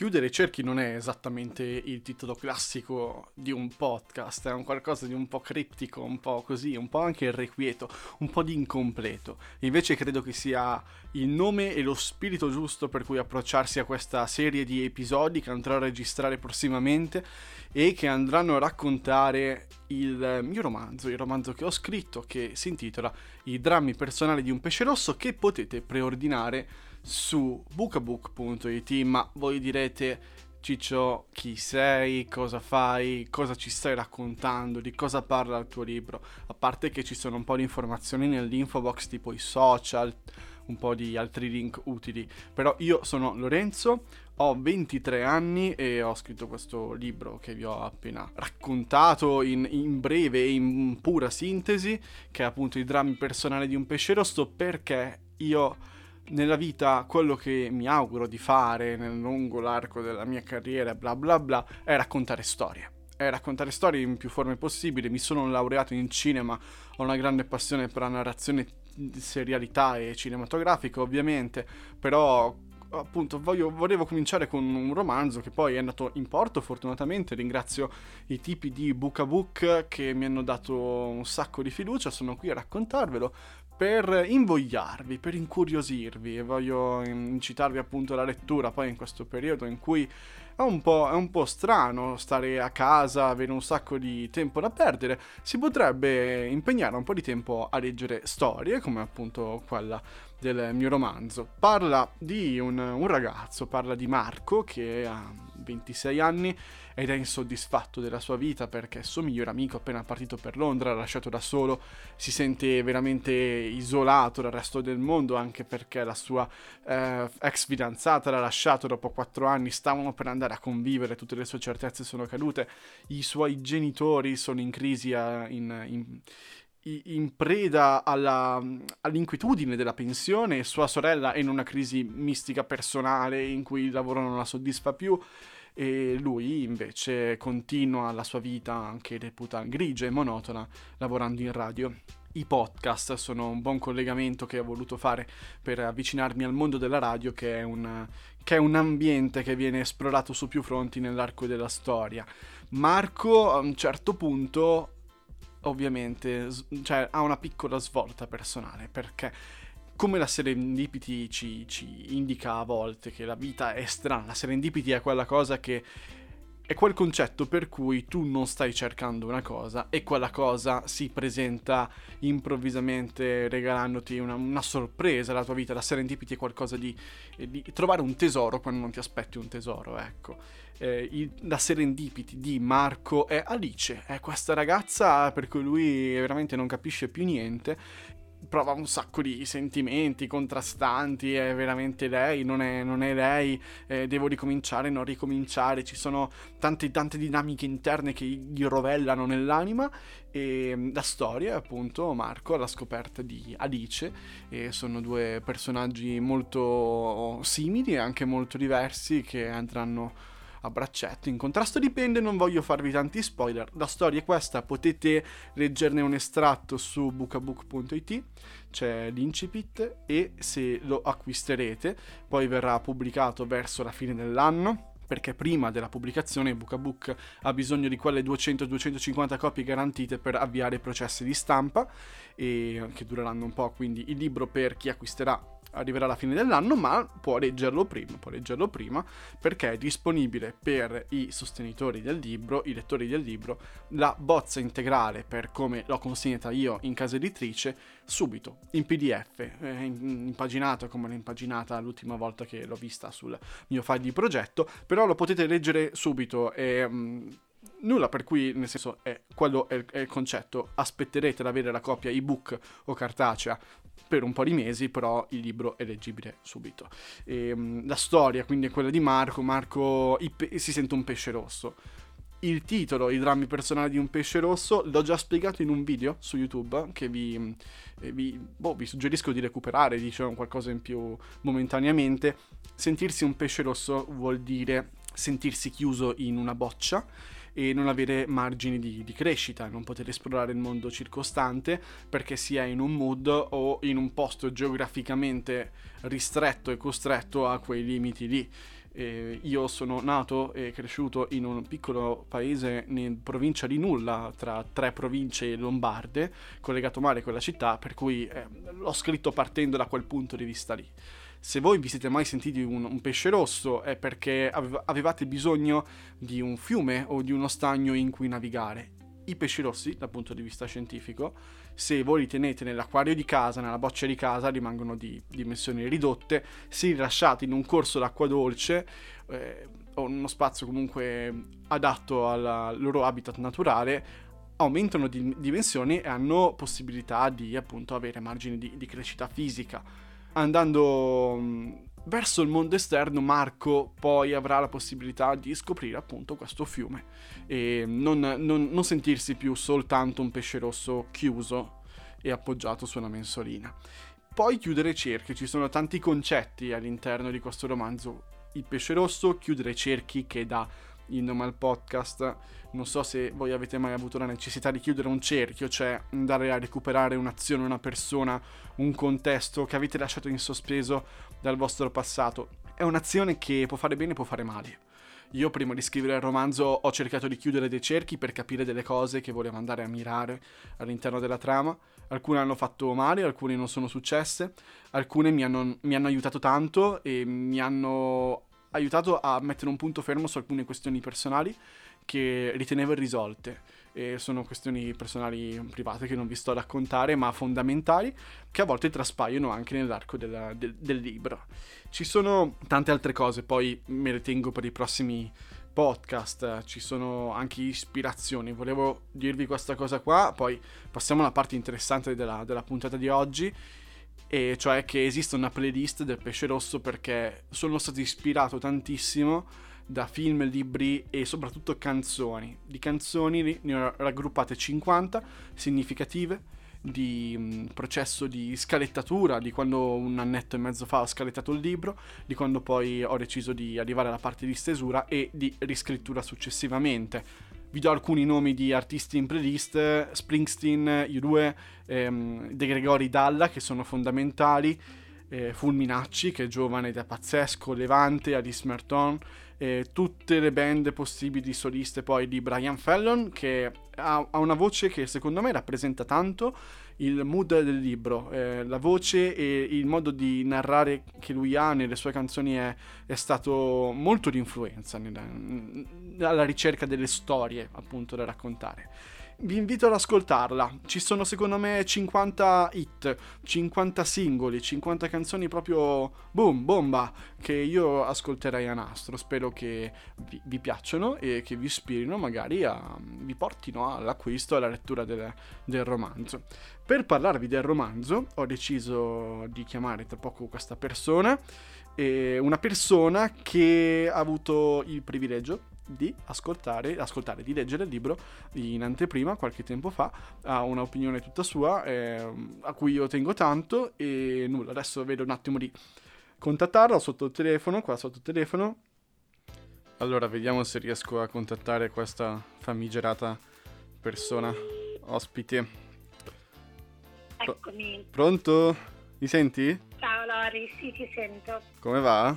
Chiudere cerchi non è esattamente il titolo classico di un podcast, è un qualcosa di un po' criptico, un po' così, un po' anche irrequieto, un po' di incompleto. Invece credo che sia il nome e lo spirito giusto per cui approcciarsi a questa serie di episodi che andrò a registrare prossimamente e che andranno a raccontare il mio romanzo, il romanzo che ho scritto che si intitola I drammi personali di un pesce rosso che potete preordinare su bookabook.it, ma voi direte Ciccio, chi sei, cosa fai, cosa ci stai raccontando, di cosa parla il tuo libro, a parte che ci sono un po' di informazioni nell'info box tipo i social, un po' di altri link utili, però io sono Lorenzo, ho 23 anni e ho scritto questo libro che vi ho appena raccontato in, in breve e in pura sintesi, che è appunto i drammi personali di un pesce rosso, perché io nella vita quello che mi auguro di fare nel lungo l'arco della mia carriera, bla bla bla, è raccontare storie. È raccontare storie in più forme possibili. Mi sono laureato in cinema, ho una grande passione per la narrazione serialità e cinematografica, ovviamente, però appunto voglio, volevo cominciare con un romanzo che poi è andato in porto fortunatamente ringrazio i tipi di Book a Book che mi hanno dato un sacco di fiducia sono qui a raccontarvelo per invogliarvi, per incuriosirvi e voglio incitarvi appunto alla lettura poi in questo periodo in cui è un, po', è un po' strano stare a casa, avere un sacco di tempo da perdere, si potrebbe impegnare un po' di tempo a leggere storie come appunto quella del mio romanzo. Parla di un, un ragazzo, parla di Marco che ha 26 anni ed è insoddisfatto della sua vita perché il suo migliore amico appena partito per Londra, lasciato da solo, si sente veramente isolato dal resto del mondo anche perché la sua eh, ex fidanzata l'ha lasciato dopo 4 anni, stavano per andare a convivere, tutte le sue certezze sono cadute, i suoi genitori sono in crisi eh, in, in in preda alla, all'inquietudine della pensione, sua sorella è in una crisi mistica personale in cui il lavoro non la soddisfa più e lui invece continua la sua vita anche reputa grigia e monotona lavorando in radio. I podcast sono un buon collegamento che ho voluto fare per avvicinarmi al mondo della radio che è un, che è un ambiente che viene esplorato su più fronti nell'arco della storia. Marco a un certo punto ovviamente cioè, ha una piccola svolta personale perché come la serendipity ci, ci, indica a volte che la vita è strana, la serendipity è quella cosa che è quel concetto per cui tu non stai cercando una cosa e quella cosa si presenta improvvisamente regalandoti una, una sorpresa alla tua vita. La serendipity è qualcosa di, di, trovare un tesoro quando non ti aspetti un tesoro, ecco. Eh, il, la serendipity di Marco è Alice, è questa ragazza per cui lui veramente non capisce più niente prova un sacco di sentimenti contrastanti, è veramente lei, non è, non è lei, eh, devo ricominciare, non ricominciare, ci sono tante, tante dinamiche interne che gli rovellano nell'anima. E mm, la storia appunto Marco alla scoperta di Alice e sono due personaggi molto simili e anche molto diversi che andranno a braccetto. In contrasto dipende, non voglio farvi tanti spoiler. La storia è questa, potete leggerne un estratto su bookabook.it, c'è l'incipit e se lo acquisterete poi verrà pubblicato verso la fine dell'anno perché prima della pubblicazione Bookabook ha bisogno di quelle 200-250 copie garantite per avviare i processi di stampa e che dureranno un po', quindi il libro per chi acquisterà arriverà alla fine dell'anno, ma può leggerlo prima, può leggerlo prima perché è disponibile per i sostenitori del libro, i lettori del libro, la bozza integrale per come l'ho consegnata io in casa editrice subito, in PDF, eh, impaginata come l'ho impaginata l'ultima volta che l'ho vista sul mio file di progetto, però lo potete leggere subito e... Mm, nulla per cui, nel senso, è, quello è il concetto. Aspetterete ad avere la copia ebook o cartacea per un po' di mesi, però il libro è leggibile subito. E, um, la storia quindi è quella di Marco, Marco pe- si sente un pesce rosso. Il titolo, i drammi personali di un pesce rosso, l'ho già spiegato in un video su YouTube che vi, eh, vi, boh, vi suggerisco di recuperare, diciamo qualcosa in più momentaneamente. Sentirsi un pesce rosso vuol dire sentirsi chiuso in una boccia e non avere margini di, di, crescita, non poter esplorare il mondo circostante perché si è in un mood o in un posto geograficamente ristretto e costretto a quei limiti lì. Eh, io sono nato e cresciuto in un piccolo paese in provincia di Nulla, tra tre province lombarde, collegato male con la città, per cui eh, l'ho scritto partendo da quel punto di vista lì. Se voi vi siete mai sentiti un, un pesce rosso è perché ave- avevate bisogno di un fiume o di uno stagno in cui navigare. I pesci rossi, dal punto di vista scientifico, se voi li tenete nell'acquario di casa, nella boccia di casa, rimangono di dimensioni ridotte, se li lasciate in un corso d'acqua dolce eh, o in uno spazio comunque adatto al loro habitat naturale, aumentano di dimensioni e hanno possibilità di appunto avere margini di, di crescita fisica. Andando mm, verso il mondo esterno, Marco poi avrà la possibilità di scoprire appunto questo fiume e non, non, non sentirsi più soltanto un pesce rosso chiuso e appoggiato su una mensolina. Poi chiudere cerchi, ci sono tanti concetti all'interno di questo romanzo. Il pesce rosso, chiudere cerchi che da il nome podcast. Non so se voi avete mai avuto la necessità di chiudere un cerchio, cioè andare a recuperare un'azione, una persona, un contesto che avete lasciato in sospeso dal vostro passato. È un'azione che può fare bene e può fare male. Io prima di scrivere il romanzo ho cercato di chiudere dei cerchi per capire delle cose che volevo andare a mirare all'interno della trama. Alcune hanno fatto male, alcune non sono successe, alcune mi hanno, mi hanno aiutato tanto e mi hanno aiutato a mettere un punto fermo su alcune questioni personali che ritenevo irrisolte. E sono questioni personali private che non vi sto a raccontare, ma fondamentali, che a volte traspaiono anche nell'arco della, del, del libro. Ci sono tante altre cose, poi me le tengo per i prossimi podcast, ci sono anche ispirazioni. Volevo dirvi questa cosa qua, poi passiamo alla parte interessante della, della puntata di oggi e cioè che esiste una playlist del pesce rosso perché sono stato ispirato tantissimo da film, libri e soprattutto canzoni. Di canzoni ne ho raggruppate 50 significative di um, processo di scalettatura, di quando un annetto e mezzo fa ho scalettato il libro, di quando poi ho deciso di arrivare alla parte di stesura e di riscrittura successivamente. Vi do alcuni nomi di artisti in playlist, Springsteen, U2, ehm, De Gregori Dalla, che sono fondamentali, eh, Fulminacci, che è giovane ed è pazzesco, Levante, Alice Merton, eh, tutte le band possibili soliste poi di Brian Fallon che ha, ha, una voce che secondo me rappresenta tanto il mood del libro, eh, la voce e il modo di narrare che lui ha nelle sue canzoni è, è stato molto di influenza nella, alla ricerca delle storie appunto da raccontare vi invito ad ascoltarla. Ci sono secondo me 50 hit, 50 singoli, 50 canzoni proprio boom, bomba, che io ascolterei a nastro. Spero che vi, vi piacciono e che vi ispirino, magari a, vi portino all'acquisto alla lettura del, del romanzo. Per parlarvi del romanzo ho deciso di chiamare tra poco questa persona, una persona che ha avuto il privilegio di ascoltare, ascoltare, di leggere il libro in anteprima qualche tempo fa, ha un'opinione tutta sua eh, a cui io tengo tanto e nulla, adesso vedo un attimo di contattarla sotto il telefono, qua sotto il telefono. Allora, vediamo se riesco a contattare questa famigerata persona ospite. Eccomi. Pronto? Mi senti? Ciao Lori, sì, ti sento. Come va?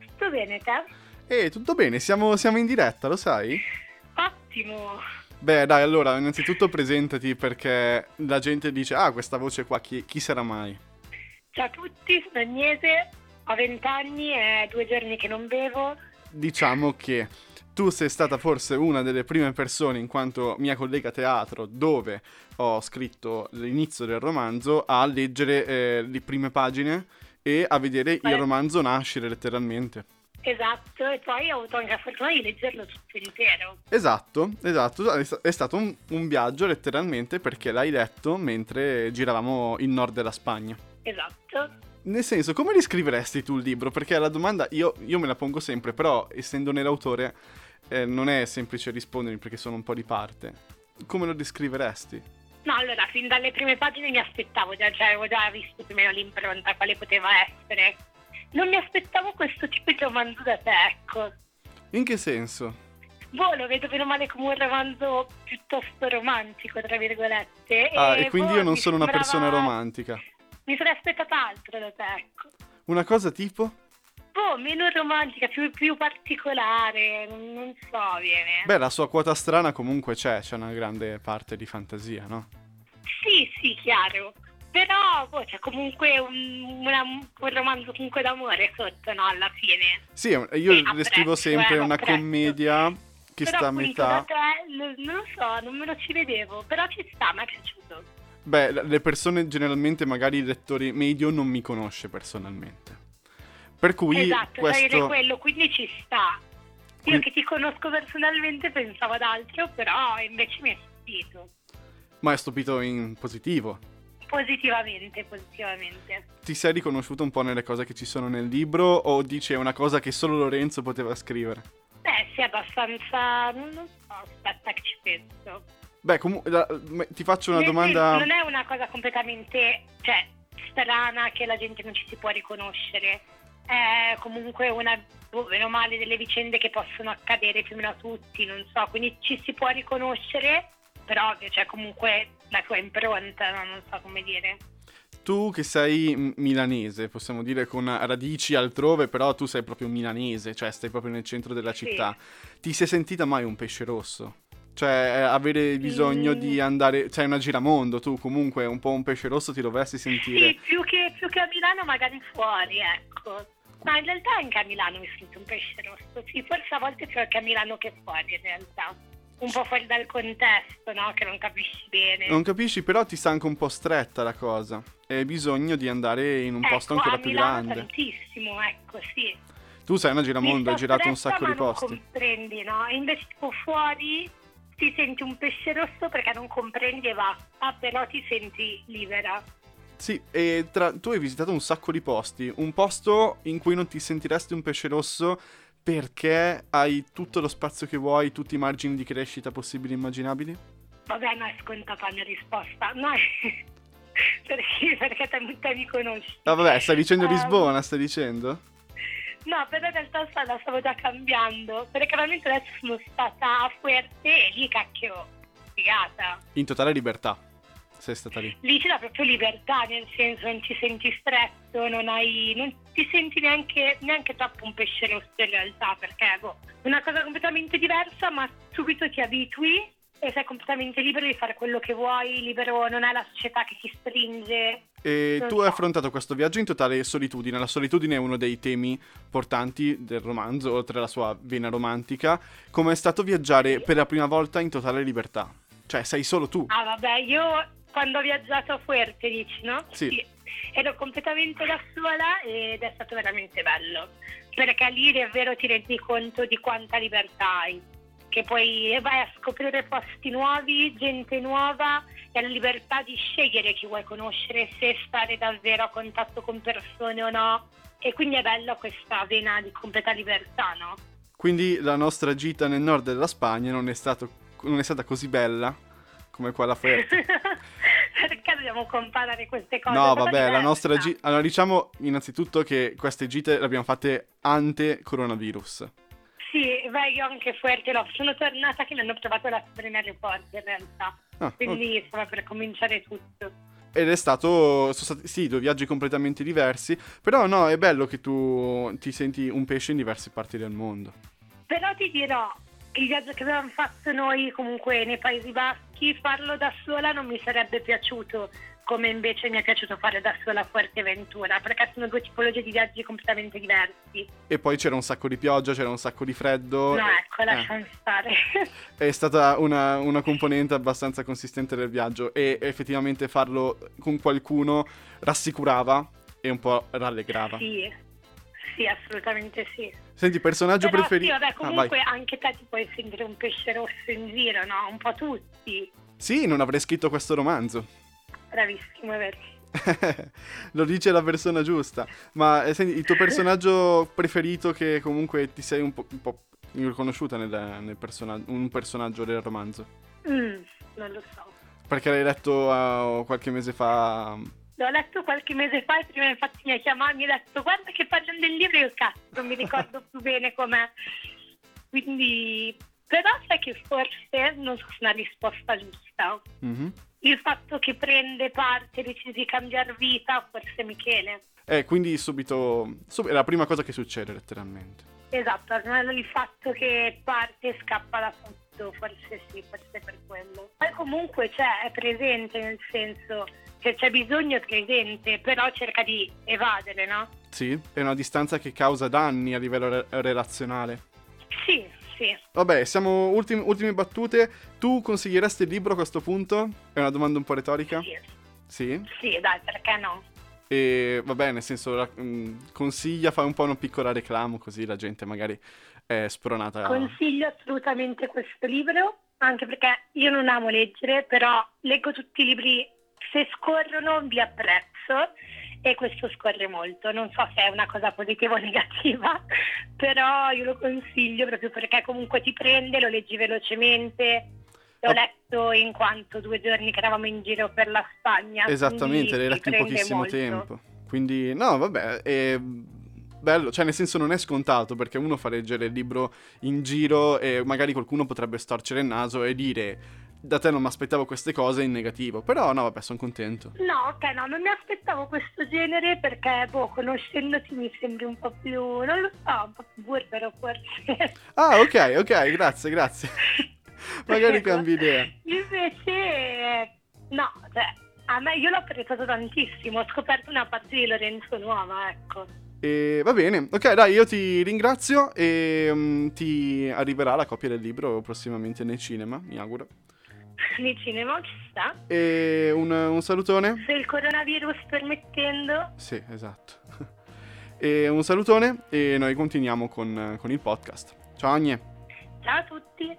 Tutto bene, te? Eh, tutto bene, siamo, siamo in diretta, lo sai? Ottimo! Beh, dai, allora, innanzitutto presentati perché la gente dice, ah, questa voce qua, chi, chi sarà mai? Ciao a tutti, sono Agnese, ho 20 anni e due giorni che non bevo. Diciamo che tu sei stata forse una delle prime persone, in quanto mia collega teatro, dove ho scritto l'inizio del romanzo, a leggere eh, le prime pagine e a vedere Beh. il romanzo nascere letteralmente. Esatto, e poi ho avuto anche la fortuna di leggerlo tutto intero. Esatto, esatto, è stato un, un, viaggio letteralmente perché l'hai letto mentre giravamo in nord della Spagna. Esatto. Nel senso, come descriveresti tu il libro? Perché la domanda io, io me la pongo sempre, però essendone l'autore eh, non è semplice rispondermi perché sono un po' di parte. Come lo descriveresti? No, allora, fin dalle prime pagine mi aspettavo già, cioè avevo già visto più o meno l'impronta, quale poteva essere non mi aspettavo questo tipo di romanzo da te, ecco. In che senso? boh, lo vedo bene o male come un romanzo piuttosto romantico, tra virgolette. Ah, e quindi boh, io non sono una sembrava- persona romantica. Mi sarei aspettata altro da te, ecco. Una cosa tipo? Boh, meno romantica, più, più particolare, non, non so, viene. Beh, la sua quota strana comunque c'è, c'è una grande parte di fantasia, no? Sì, sì, chiaro. Però boh, c'è comunque un, una- un romanzo comunque d'amore sotto, no, alla fine. Sì, io descrivo apprezzo, sempre eh, una apprezzo. commedia che però sta a metà. te, non lo so, non me lo ci vedevo, però ci sta, mi è piaciuto. Beh, le persone generalmente, magari il lettore medio, non mi conosce personalmente. Per cui esatto, questo... quello, quindi ci sta. Io che ti conosco personalmente pensavo ad altro, però invece mi è stupito. Ma è stupito in positivo. Positivamente, positivamente. Ti sei riconosciuto un po' nelle cose che ci sono nel libro o dici è una cosa che solo Lorenzo poteva scrivere? Beh, sì, abbastanza... non lo so, aspetta che ci penso. Beh, comunque ti faccio una Nel domanda... senso, non è una cosa completamente, cioè, strana che la gente non ci si può riconoscere. È comunque una, boh, bene o male, delle vicende che possono accadere più o meno a tutti, non so, quindi ci si può riconoscere, però c'è comunque la impronta, no? non so come dire. Tu che sei milanese, possiamo dire con radici altrove, però tu sei proprio milanese, cioè stai proprio nel centro della Sì. città. Ti sei sentita mai un pesce rosso? Cioè, eh, avere bisogno Mm. di andare... Sei una giramondo, tu comunque un po' un pesce rosso ti dovresti sentire... Sì, più che, più che a Milano magari fuori, ecco. Ma in realtà anche a Milano mi sento un pesce rosso, sì, forse a volte più anche a Milano che fuori in realtà. Un po' fuori dal contesto, no? Che non capisci bene. Non capisci, però ti sta anche un po' stretta la cosa. E hai bisogno di andare in un posto Ecco, ancora a più grande. tantissimo, ecco, sì. Tu sei una giramondo, hai girato un sacco di ma non posti. comprendi, no? E invece tipo fuori ti senti un pesce rosso perché non comprendi e basta, però ti senti libera. Sì, e tra- tu hai visitato un sacco di posti. Un posto in cui non ti sentiresti un pesce rosso perché hai tutto lo spazio che vuoi, tutti i margini di crescita possibili e immaginabili? Vabbè, no, è scontata la mia risposta. No, perché, perché te, te mi conosci. Ah, vabbè, stai dicendo Ehm, Lisbona, stai dicendo? No, però in realtà la stavo già cambiando. Perché veramente adesso sono stata a Fuerte e lì cacchio, figata. In totale libertà. Sei stata lì. Lì c'è la propria libertà, nel senso non ti senti stretto, non hai. non ti senti neanche, neanche troppo un pesce rosso in realtà, perché boh, è una cosa completamente diversa, ma subito ti abitui e sei completamente libero di fare quello che vuoi, libero, non è la società che ti stringe. E Non tu so. hai affrontato questo viaggio in totale solitudine. La solitudine è uno dei temi portanti del romanzo, oltre alla sua vena romantica. Come è stato viaggiare per la prima volta in totale libertà? Cioè, sei solo tu. Ah vabbè, io quando ho viaggiato a Fuerte, dici, no? Sì. Ero completamente da sola ed è stato veramente bello, perché lì davvero ti rendi conto di quanta libertà hai, che poi vai a scoprire posti nuovi, gente nuova e la libertà di scegliere chi vuoi conoscere, se stare davvero a contatto con persone o no. E quindi è bello questa vena di completa libertà, no? Quindi la nostra gita nel nord della Spagna non è, stato- non è stata così bella come quella Fuerte. Perché dobbiamo comparare queste cose? No, stata vabbè, la nostra gita... Allora, diciamo innanzitutto che queste gite le abbiamo fatte ante coronavirus. Sì, beh, io anche Fuerte no, sono tornata che mi hanno trovato la febbre in aeroporto in realtà, Ah, quindi stava per cominciare tutto. Ed è stato, sono stati, sì, due viaggi completamente diversi, però no, è bello che tu ti senti un pesce in diverse parti del mondo. Però ti dirò, il viaggio che abbiamo fatto noi comunque nei Paesi Baschi, farlo da sola non mi sarebbe piaciuto, come invece mi è piaciuto fare da sola a Fuerteventura, perché sono due tipologie di viaggi completamente diversi. E poi c'era un sacco di pioggia, c'era un sacco di freddo. No, ecco, Eh, lasciamo stare. è stata una, una componente abbastanza consistente del viaggio e effettivamente farlo con qualcuno rassicurava e un po' rallegrava. sì, sì, assolutamente sì. Senti, personaggio Però preferito... Sì, vabbè, Ah, comunque anche te ti puoi sentire un pesce rosso in giro, no? Un po' tutti. Sì, non avrei scritto questo romanzo. Bravissimo, è vero. Lo dice la persona giusta. Ma eh, senti, il tuo personaggio preferito che comunque ti sei un po', un po' riconosciuta nel, nel persona- un personaggio del romanzo? Mm, non lo so. Perché l'hai letto eh, qualche mese fa. L'ho letto qualche mese fa e prima infatti mi ha chiamato e mi ha detto guarda che parlano del libro e io cazzo, non mi ricordo più bene com'è. Quindi, Però sai che forse non so una risposta giusta. Mhm. Il fatto che prende parte, decide di cambiare vita, forse Michele. Eh, quindi subito, sub- è la prima cosa che succede letteralmente. Esatto, non il fatto che parte e scappa da tutto, forse sì, forse per quello. Poi comunque c'è, è presente, nel senso che c'è bisogno è presente, però cerca di evadere, no? Sì, è una distanza che causa danni a livello re- relazionale. Sì, sì. Vabbè, siamo ultime, ultime battute. Tu consiglieresti il libro a questo punto? È una domanda un po' retorica? Sì, Sì. sì dai, perché no? E vabbè, nel senso, ra- mh, consiglia, fai un po' una piccola reclamo così la gente magari è spronata. Consiglio assolutamente questo libro, anche perché io non amo leggere, però leggo tutti i libri, se scorrono vi apprezzo e questo scorre molto. Non so se è una cosa positiva o negativa, però io lo consiglio proprio perché comunque ti prende, lo leggi velocemente. L'ho letto in quanto due giorni che eravamo in giro per la Spagna. Esattamente, l'hai letto in pochissimo molto. tempo. Quindi, no, vabbè, è bello, cioè nel senso non è scontato perché uno fa leggere il libro in giro e magari qualcuno potrebbe storcere il naso e dire da te non mi aspettavo queste cose in negativo. Però no, vabbè, sono contento. No, ok, no, non mi aspettavo questo genere perché, boh, conoscendoti mi sembri un po' più, non lo so, un po' più burbero forse. Ah, ok, ok, grazie, grazie. magari cambi idea. Invece, no, cioè, a me io l'ho apprezzato tantissimo, ho scoperto una parte di Lorenzo nuova, ecco. E va bene, ok, dai, io ti ringrazio e mm, ti arriverà la copia del libro prossimamente nei cinema, mi auguro. Nei cinema ci sta. E un, un salutone. Se il coronavirus permettendo, Sì, esatto. E un salutone e noi continuiamo con, con il podcast. Ciao Agne. ciao a tutti.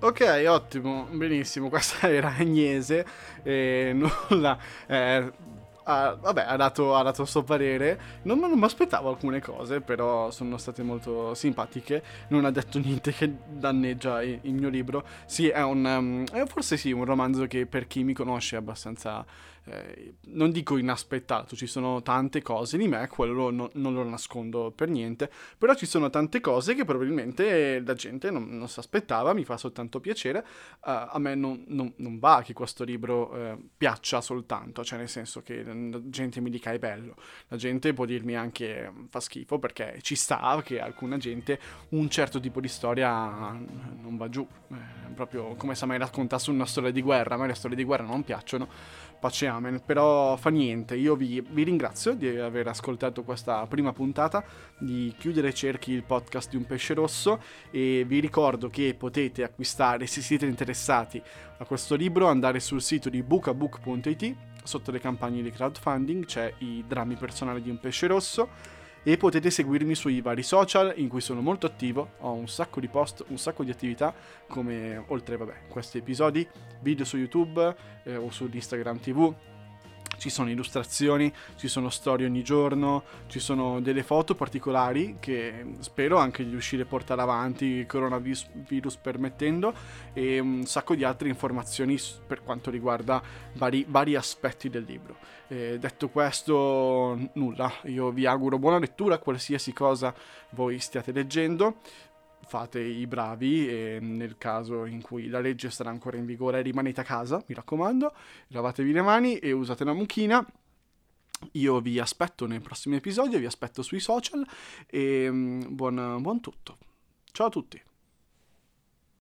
Ok, ottimo, benissimo, questa era Agnese e nulla, eh, ha, vabbè, ha dato, ha dato il suo parere, non, non mi aspettavo alcune cose, però sono state molto simpatiche, non ha detto niente che danneggia il, il mio libro, sì, è un, um, è forse sì, un romanzo che per chi mi conosce è abbastanza, eh, non dico inaspettato, ci sono tante cose di me, quello no- non lo nascondo per niente, però ci sono tante cose che probabilmente la gente non, non si aspettava, mi fa soltanto piacere. Uh, a me non, non- non va che questo libro eh, piaccia soltanto, cioè nel senso che la gente mi dica è bello, la gente può dirmi anche mm, fa schifo perché ci sta che alcuna gente un certo tipo di storia non va giù, Eh, proprio come se mai raccontasse una storia di guerra, a me le storie di guerra non piacciono, pace amen, però fa niente, io vi, vi ringrazio di aver ascoltato questa prima puntata, di chiudere cerchi il podcast di Un Pesce Rosso. E vi ricordo che potete acquistare, se siete interessati a questo libro, andare sul sito di bookabook.it, sotto le campagne di crowdfunding c'è i drammi personali di Un Pesce Rosso e potete seguirmi sui vari social in cui sono molto attivo, ho un sacco di post, un sacco di attività come oltre vabbè, questi episodi, video su YouTube eh, o su Instagram TV. Ci sono illustrazioni, ci sono storie ogni giorno, ci sono delle foto particolari che spero anche di riuscire a portare avanti, coronavirus virus permettendo, e un sacco di altre informazioni per quanto riguarda vari, vari aspetti del libro. Eh, detto questo, nulla, io vi auguro buona lettura, qualsiasi cosa voi stiate leggendo. Fate i bravi e nel caso in cui la legge sarà ancora in vigore rimanete a casa, mi raccomando, lavatevi le mani e usate la mucchina. Io vi aspetto nei prossimi episodi, vi aspetto sui social e mm, buon, buon tutto. Ciao a tutti.